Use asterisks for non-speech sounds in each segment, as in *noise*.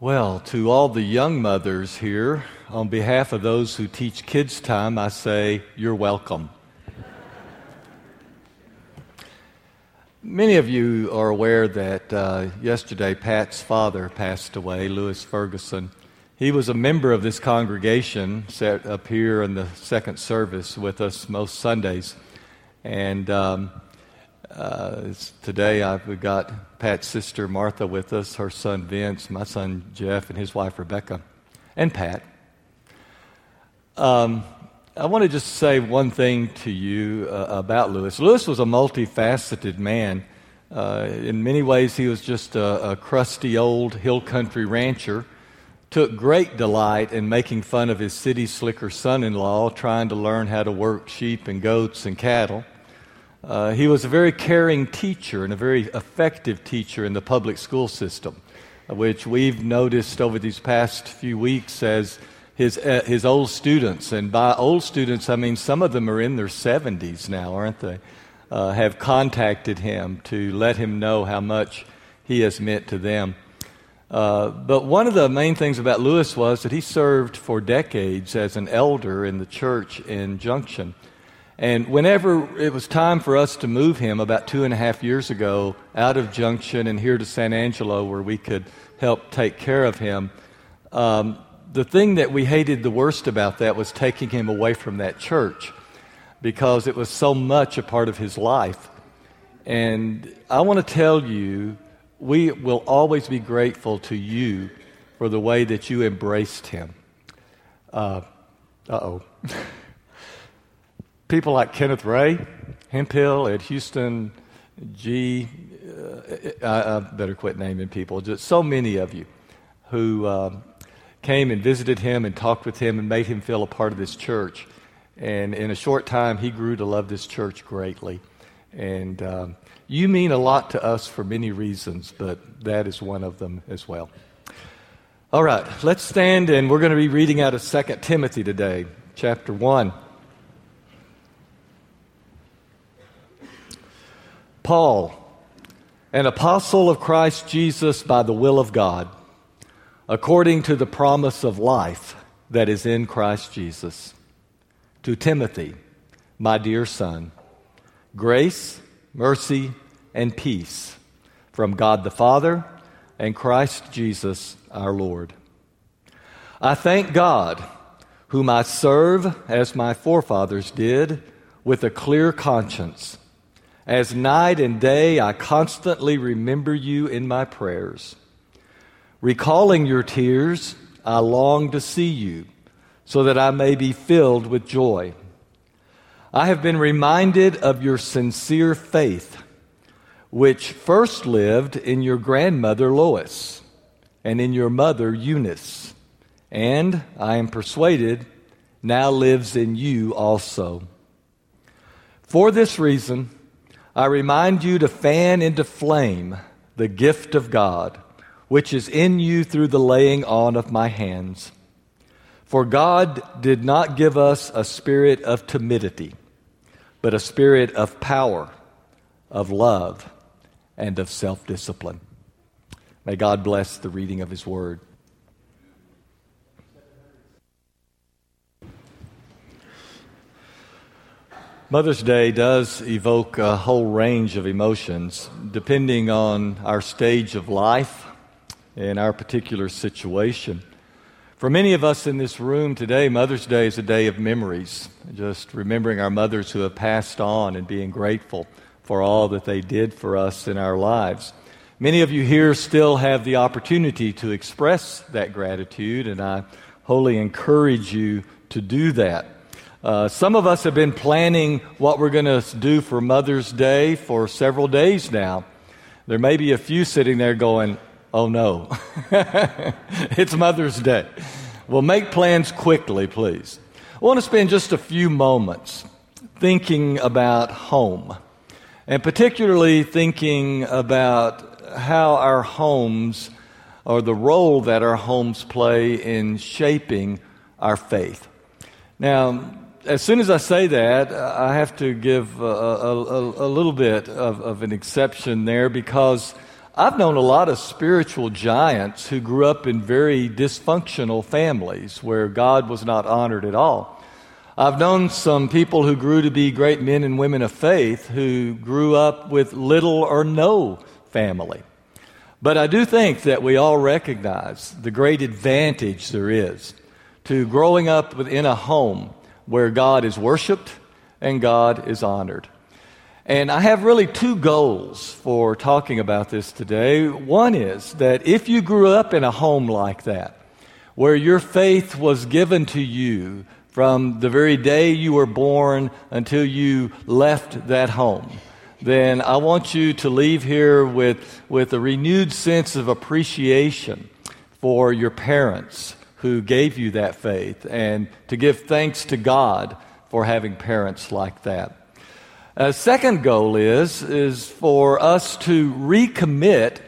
Well, to all the young mothers here, on behalf of those who teach kids' time, I say you're welcome. Many of you are aware that uh, yesterday Pat's father passed away, Lewis Ferguson. He was a member of this congregation, sat up here in the second service with us most Sundays. And um, uh, today I've got Pat's sister Martha with us, her son Vince, my son Jeff, and his wife Rebecca, and Pat. Um, I want to just say one thing to you uh, about Lewis. Lewis was a multifaceted man. Uh, in many ways, he was just a, a crusty old hill country rancher. Took great delight in making fun of his city slicker son in law, trying to learn how to work sheep and goats and cattle. Uh, he was a very caring teacher and a very effective teacher in the public school system, which we've noticed over these past few weeks as his, uh, his old students, and by old students, I mean some of them are in their 70s now, aren't they? Uh, have contacted him to let him know how much he has meant to them. Uh, but one of the main things about Lewis was that he served for decades as an elder in the church in Junction. And whenever it was time for us to move him about two and a half years ago out of Junction and here to San Angelo where we could help take care of him, um, the thing that we hated the worst about that was taking him away from that church because it was so much a part of his life. And I want to tell you, we will always be grateful to you for the way that you embraced him. Uh oh. *laughs* people like Kenneth Ray, Hemphill, Ed Houston, G. Uh, I, I, better quit naming people. Just so many of you who uh, came and visited him and talked with him and made him feel a part of this church. And in a short time, he grew to love this church greatly. And um, you mean a lot to us for many reasons, but that is one of them as well. All right, let's stand and we're going to be reading out of 2 Timothy today, chapter 1. Paul, an apostle of Christ Jesus by the will of God, according to the promise of life that is in Christ Jesus. To Timothy, my dear son, grace, mercy, and peace from God the Father and Christ Jesus our Lord. I thank God, whom I serve as my forefathers did, with a clear conscience as night and day, I constantly remember you in my prayers. Recalling your tears, I long to see you so that I may be filled with joy. I have been reminded of your sincere faith, which first lived in your grandmother Lois and in your mother Eunice, and I am persuaded now lives in you also. For this reason, I remind you to fan into flame the gift of God, which is in you through the laying on of my hands. For God did not give us a spirit of timidity, but a spirit of power, of love, and of self discipline. May God bless the reading of His word. Mother's Day does evoke a whole range of emotions depending on our stage of life and our particular situation. For many of us in this room today, Mother's Day is a day of memories, just remembering our mothers who have passed on and being grateful for all that they did for us in our lives. Many of you here still have the opportunity to express that gratitude, and I wholly encourage you to do that. Uh, some of us have been planning what we're going to do for Mother's Day for several days now. There may be a few sitting there going, oh no, *laughs* it's Mother's Day. Well, make plans quickly, please. I want to spend just a few moments thinking about home, and particularly thinking about how our homes or the role that our homes play in shaping our faith. Now, as soon as I say that, I have to give a, a, a, a little bit of, of, an exception there because I've known a lot of spiritual giants who grew up in very dysfunctional families where God was not honored at all. I've known some people who grew to be great men and women of faith who grew up with little or no family. But I do think that we all recognize the great advantage there is to growing up within a home where God is worshiped and God is honored. And I have really two goals for talking about this today. One is that if you grew up in a home like that, where your faith was given to you from the very day you were born until you left that home, then I want you to leave here with, with a renewed sense of appreciation for your parents who gave you that faith and to give thanks to God for having parents like that. A second goal is, is for us to recommit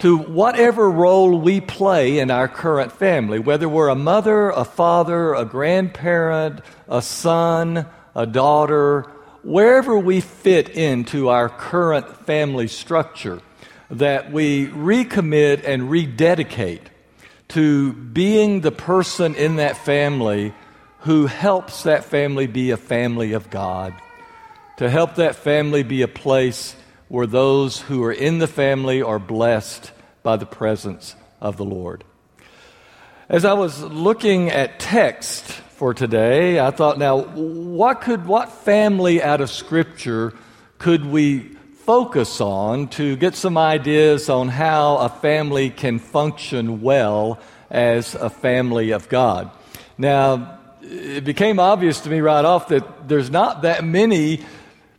to whatever role we play in our current family, whether we're a mother, a father, a grandparent, a son, a daughter, wherever we fit into our current family structure, that we recommit and rededicate to being the person in that family who helps that family be a family of God to help that family be a place where those who are in the family are blessed by the presence of the Lord. As I was looking at text for today, I thought, now, what could, what family out of Scripture could we focus on to get some ideas on how a family can function well as a family of God? Now, it became obvious to me right off that there's not that many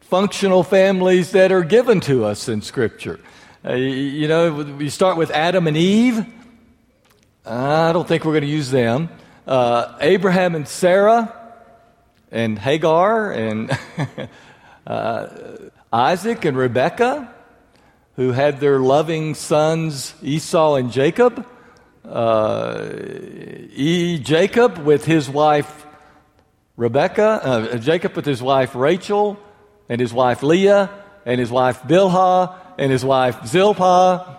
functional families that are given to us in Scripture. Uh, you know, we start with Adam and Eve. I don't think we're going to use them. Uh, Abraham and Sarah, and Hagar, and *laughs* uh, Isaac and Rebekah, who had their loving sons Esau and Jacob. Uh, e- Jacob with his wife Rebekah, uh, Jacob with his wife Rachel, and his wife Leah, and his wife Bilhah, and his wife Zilpah.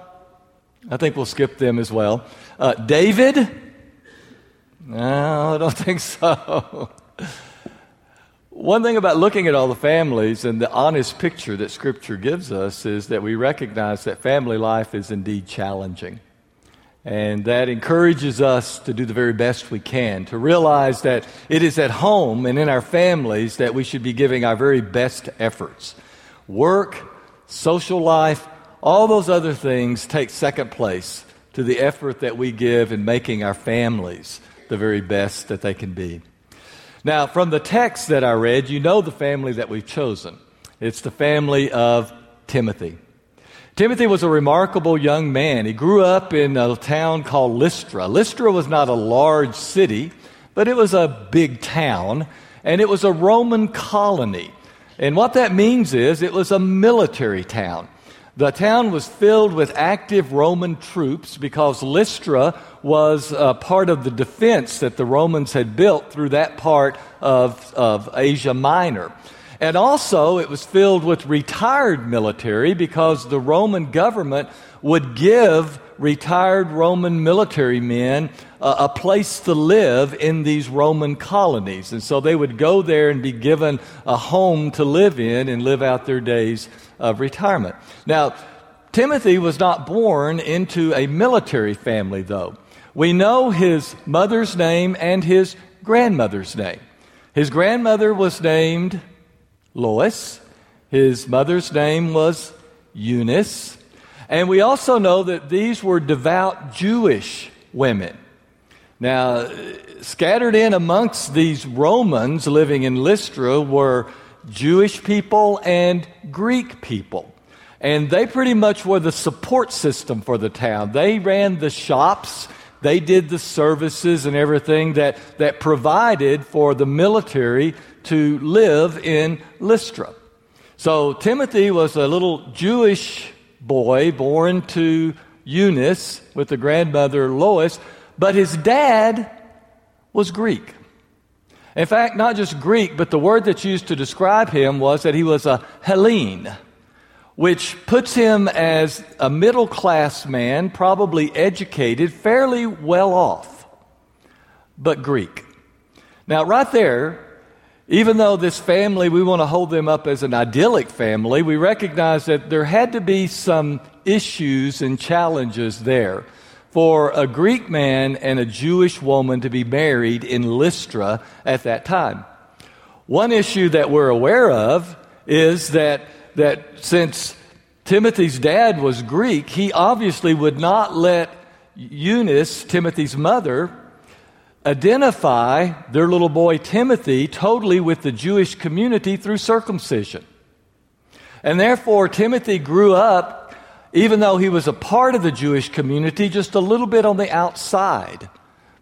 I think we'll skip them as well. Uh, David? No, I don't *laughs* think so. One thing about looking at all the families and the honest picture that Scripture gives us is that we recognize that family life is indeed challenging. And that encourages us to do the very best we can, to realize that it is at home and in our families that we should be giving our very best efforts. Work, social life, all those other things take second place to the effort that we give in making our families the very best that they can be. Now, from the text that I read, you know the family that we've chosen. It's the family of Timothy. Timothy was a remarkable young man. He grew up in a town called Lystra. Lystra was not a large city, but it was a big town, and it was a Roman colony. And what that means is it was a military town. The town was filled with active Roman troops because Lystra was a part of the defense that the Romans had built through that part of, of Asia Minor. And also, it was filled with retired military because the Roman government would give retired Roman military men uh, a place to live in these Roman colonies. And so they would go there and be given a home to live in and live out their days of retirement. Now, Timothy was not born into a military family, though. We know his mother's name and his grandmother's name. His grandmother was named Lois. His mother's name was Eunice. And we also know that these were devout Jewish women. Now, scattered in amongst these Romans living in Lystra were Jewish people and Greek people. And they pretty much were the support system for the town. They ran the shops, they did the services and everything that, that provided for the military to live in Lystra. So Timothy was a little Jewish boy born to Eunice with the grandmother Lois, but his dad was Greek. In fact, not just Greek, but the word that's used to describe him was that he was a Hellene, which puts him as a middle class man, probably educated, fairly well off, but Greek. Now, right there, even though this family, we want to hold them up as an idyllic family, we recognize that there had to be some issues and challenges there for a Greek man and a Jewish woman to be married in Lystra at that time. One issue that we're aware of is that, that since Timothy's dad was Greek, he obviously would not let Eunice, Timothy's mother, identify their little boy Timothy totally with the Jewish community through circumcision. And therefore, Timothy grew up, even though he was a part of the Jewish community, just a little bit on the outside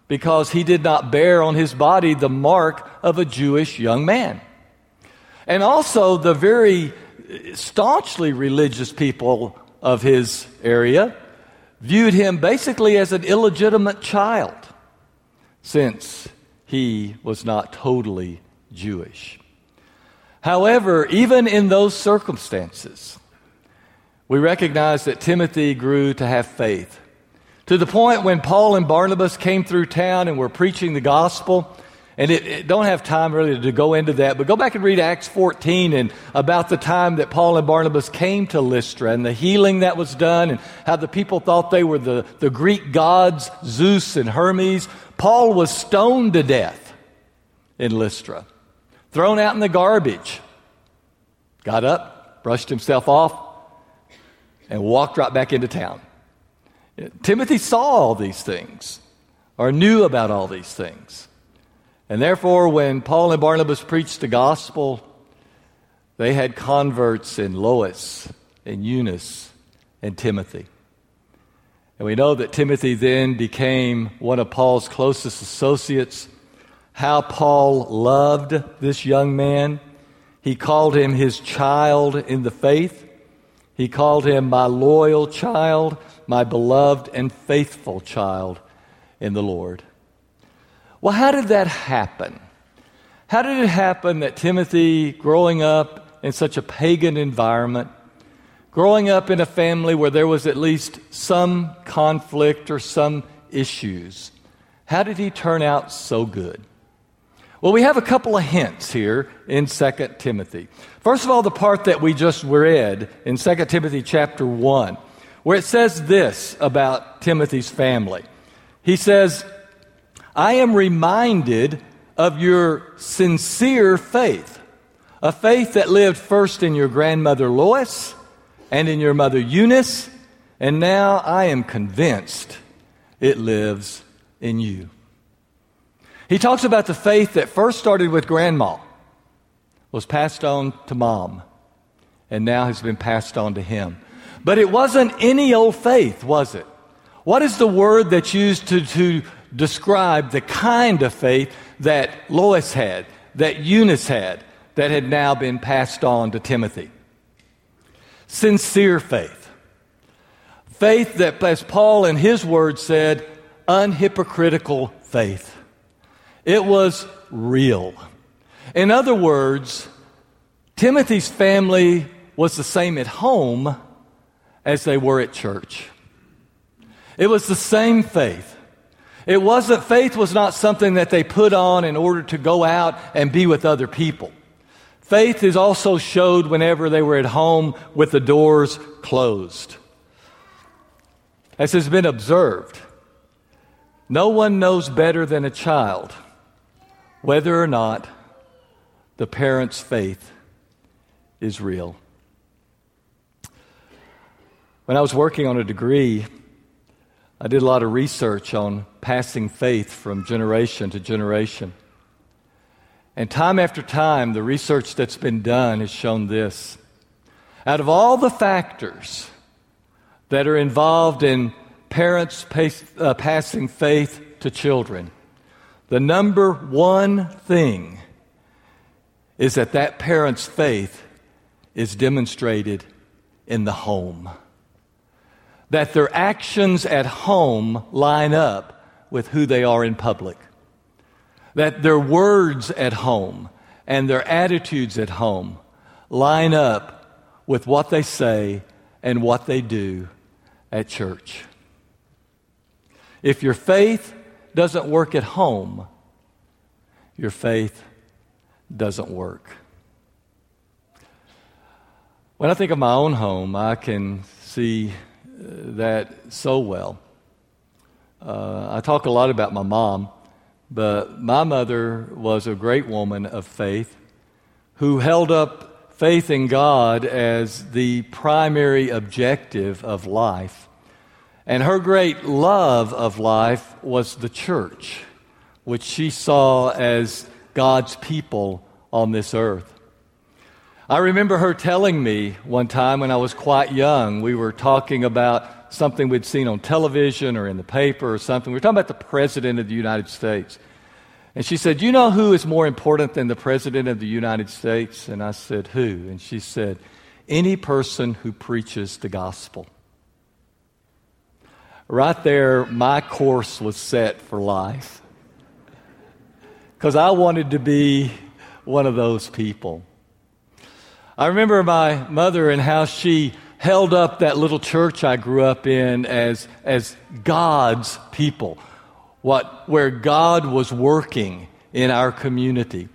because he did not bear on his body the mark of a Jewish young man. And also, the very staunchly religious people of his area viewed him basically as an illegitimate child since he was not totally Jewish. However, even in those circumstances, we recognize that Timothy grew to have faith to the point when Paul and Barnabas came through town and were preaching the gospel. And it, it, don't have time really to go into that, but go back and read Acts 14 and about the time that Paul and Barnabas came to Lystra and the healing that was done and how the people thought they were the, the Greek gods, Zeus and Hermes. Paul was stoned to death in Lystra, thrown out in the garbage. Got up, brushed himself off, and walked right back into town. Timothy saw all these things or knew about all these things. And therefore, when Paul and Barnabas preached the gospel, they had converts in Lois and Eunice and Timothy. And we know that Timothy then became one of Paul's closest associates. How Paul loved this young man. He called him his child in the faith. He called him my loyal child my beloved and faithful child in the Lord. Well, how did that happen? How did it happen that Timothy, growing up in such a pagan environment, growing up in a family where there was at least some conflict or some issues, how did he turn out so good? Well, we have a couple of hints here in 2 Timothy. First of all, the part that we just read in 2 Timothy chapter 1 where it says this about Timothy's family. He says, I am reminded of your sincere faith, a faith that lived first in your grandmother Lois and in your mother Eunice, and now I am convinced it lives in you. He talks about the faith that first started with grandma, was passed on to mom, and now has been passed on to him. But it wasn't any old faith, was it? What is the word that's used to, to describe the kind of faith that Lois had, that Eunice had, that had now been passed on to Timothy? Sincere faith. Faith that, as Paul in his words said, unhypocritical faith. It was real. In other words, Timothy's family was the same at home as they were at church. It was the same faith. It wasn't, faith was not something that they put on in order to go out and be with other people. Faith is also showed whenever they were at home with the doors closed. As has been observed, no one knows better than a child whether or not the parent's faith is real. When I was working on a degree, I did a lot of research on passing faith from generation to generation. And time after time, the research that's been done has shown this. Out of all the factors that are involved in parents pace, uh, passing faith to children, the number one thing is that that parent's faith is demonstrated in the home that their actions at home line up with who they are in public. That their words at home and their attitudes at home line up with what they say and what they do at church. If your faith doesn't work at home, your faith doesn't work. When I think of my own home, I can see uh, that so well. Uh, I talk a lot about my mom, but my mother was a great woman of faith who held up faith in God as the primary objective of life. And her great love of life was the church, which she saw as God's people on this earth. I remember her telling me one time when I was quite young, we were talking about something we'd seen on television or in the paper or something. We were talking about the President of the United States. And she said, You know who is more important than the President of the United States? And I said, Who? And she said, Any person who preaches the gospel. Right there, my course was set for life. Because I wanted to be one of those people. I remember my mother and how she held up that little church I grew up in as, as God's people, what, where God was working in our community.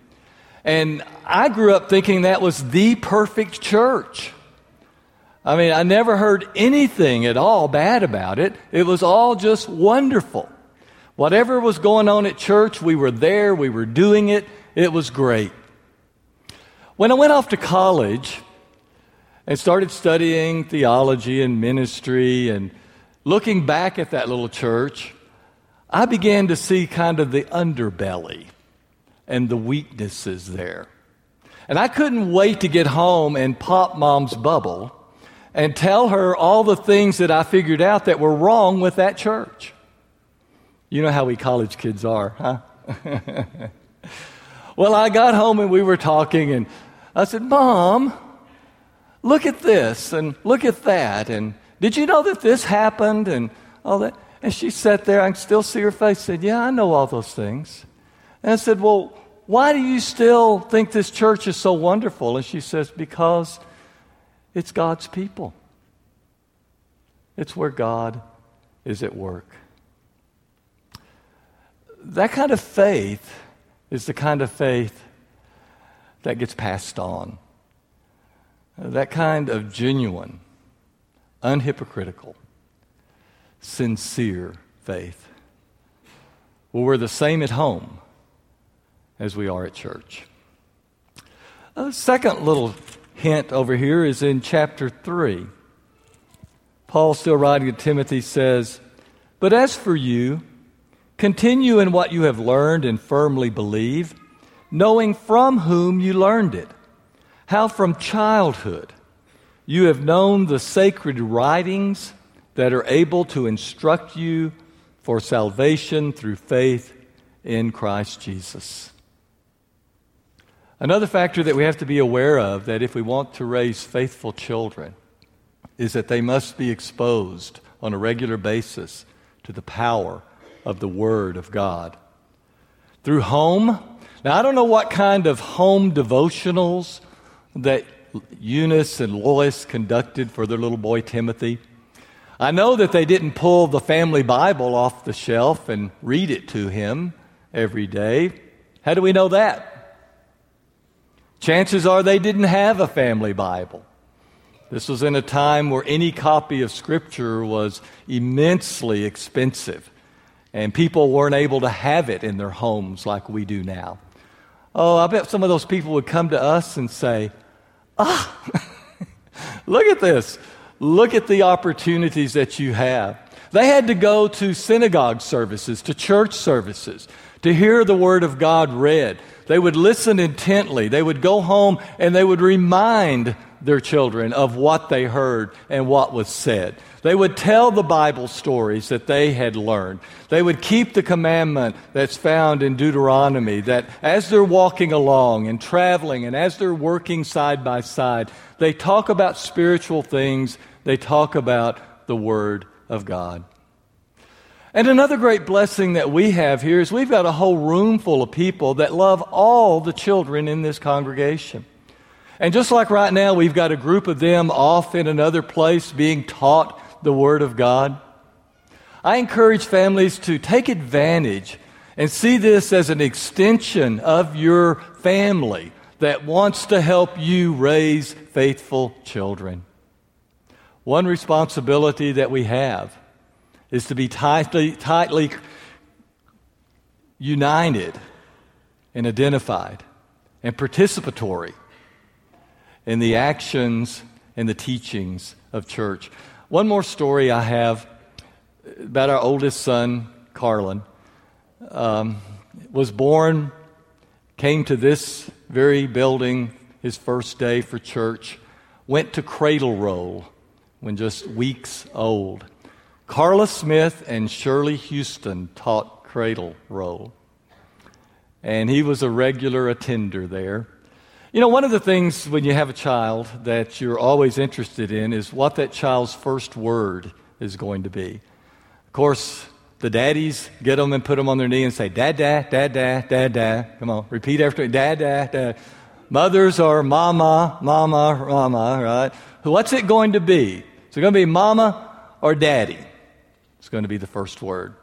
And I grew up thinking that was the perfect church. I mean, I never heard anything at all bad about it. It was all just wonderful. Whatever was going on at church, we were there, we were doing it, it was great. When I went off to college, and started studying theology and ministry and looking back at that little church, I began to see kind of the underbelly and the weaknesses there. And I couldn't wait to get home and pop mom's bubble and tell her all the things that I figured out that were wrong with that church. You know how we college kids are, huh? *laughs* well, I got home and we were talking, and I said, Mom, look at this and look at that. And did you know that this happened and all that? And she sat there. I can still see her face. Said, Yeah, I know all those things. And I said, Well, why do you still think this church is so wonderful? And she says, Because it's God's people. It's where God is at work. That kind of faith is the kind of faith that gets passed on. That kind of genuine, unhypocritical, sincere faith. Well, we're the same at home as we are at church. A second little hint over here is in chapter 3. Paul, still writing to Timothy, says, But as for you, continue in what you have learned and firmly believe, knowing from whom you learned it how from childhood you have known the sacred writings that are able to instruct you for salvation through faith in Christ Jesus. Another factor that we have to be aware of that if we want to raise faithful children is that they must be exposed on a regular basis to the power of the Word of God. Through home, now I don't know what kind of home devotionals that Eunice and Lois conducted for their little boy Timothy. I know that they didn't pull the family Bible off the shelf and read it to him every day. How do we know that? Chances are they didn't have a family Bible. This was in a time where any copy of Scripture was immensely expensive, and people weren't able to have it in their homes like we do now. Oh, I bet some of those people would come to us and say, Ah, *laughs* look at this. Look at the opportunities that you have. They had to go to synagogue services, to church services, to hear the Word of God read. They would listen intently. They would go home and they would remind their children of what they heard and what was said. They would tell the Bible stories that they had learned. They would keep the commandment that's found in Deuteronomy that as they're walking along and traveling and as they're working side by side, they talk about spiritual things, they talk about the Word of God. And another great blessing that we have here is we've got a whole room full of people that love all the children in this congregation. And just like right now, we've got a group of them off in another place being taught the Word of God. I encourage families to take advantage and see this as an extension of your family that wants to help you raise faithful children. One responsibility that we have is to be tightly, tightly united and identified and participatory in the actions and the teachings of church. One more story I have about our oldest son, Carlin. Um, was born, came to this very building his first day for church, went to cradle roll when just weeks old. Carla Smith and Shirley Houston taught cradle roll. And he was a regular attender there. You know, one of the things when you have a child that you're always interested in is what that child's first word is going to be. Of course, the daddies get them and put them on their knee and say, Dad, dad, dad, dad, dad, dad. Come on, repeat after me. Dad, dad, dad. Mothers are mama, mama, mama, right? What's it going to be? Is it going to be mama or daddy? It's going to be the first word.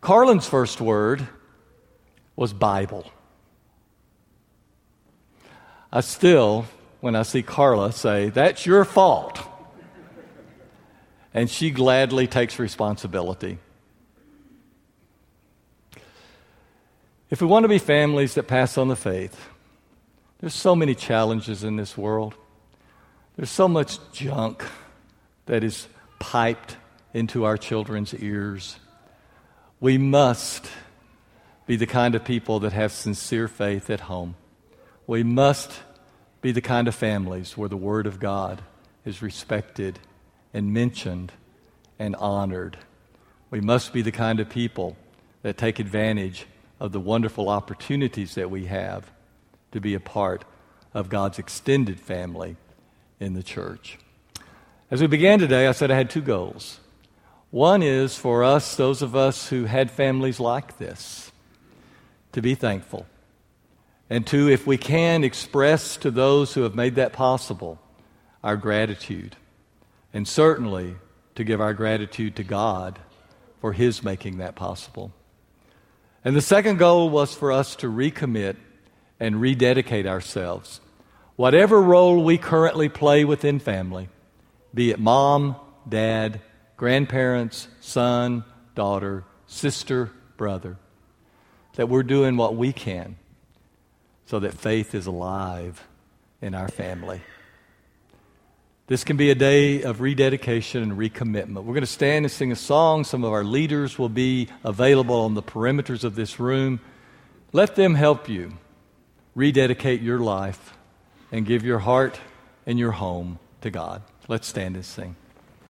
Carlin's first word was Bible. I still, when I see Carla, say, That's your fault. And she gladly takes responsibility. If we want to be families that pass on the faith, there's so many challenges in this world. There's so much junk that is piped into our children's ears. We must be the kind of people that have sincere faith at home. We must be the kind of families where the Word of God is respected and mentioned and honored. We must be the kind of people that take advantage of the wonderful opportunities that we have to be a part of God's extended family in the church. As we began today, I said I had two goals. One is for us, those of us who had families like this, to be thankful. And two, if we can, express to those who have made that possible our gratitude. And certainly to give our gratitude to God for His making that possible. And the second goal was for us to recommit and rededicate ourselves. Whatever role we currently play within family, be it mom, dad, grandparents, son, daughter, sister, brother, that we're doing what we can so that faith is alive in our family. This can be a day of rededication and recommitment. We're going to stand and sing a song. Some of our leaders will be available on the perimeters of this room. Let them help you rededicate your life and give your heart and your home to God. Let's stand and sing.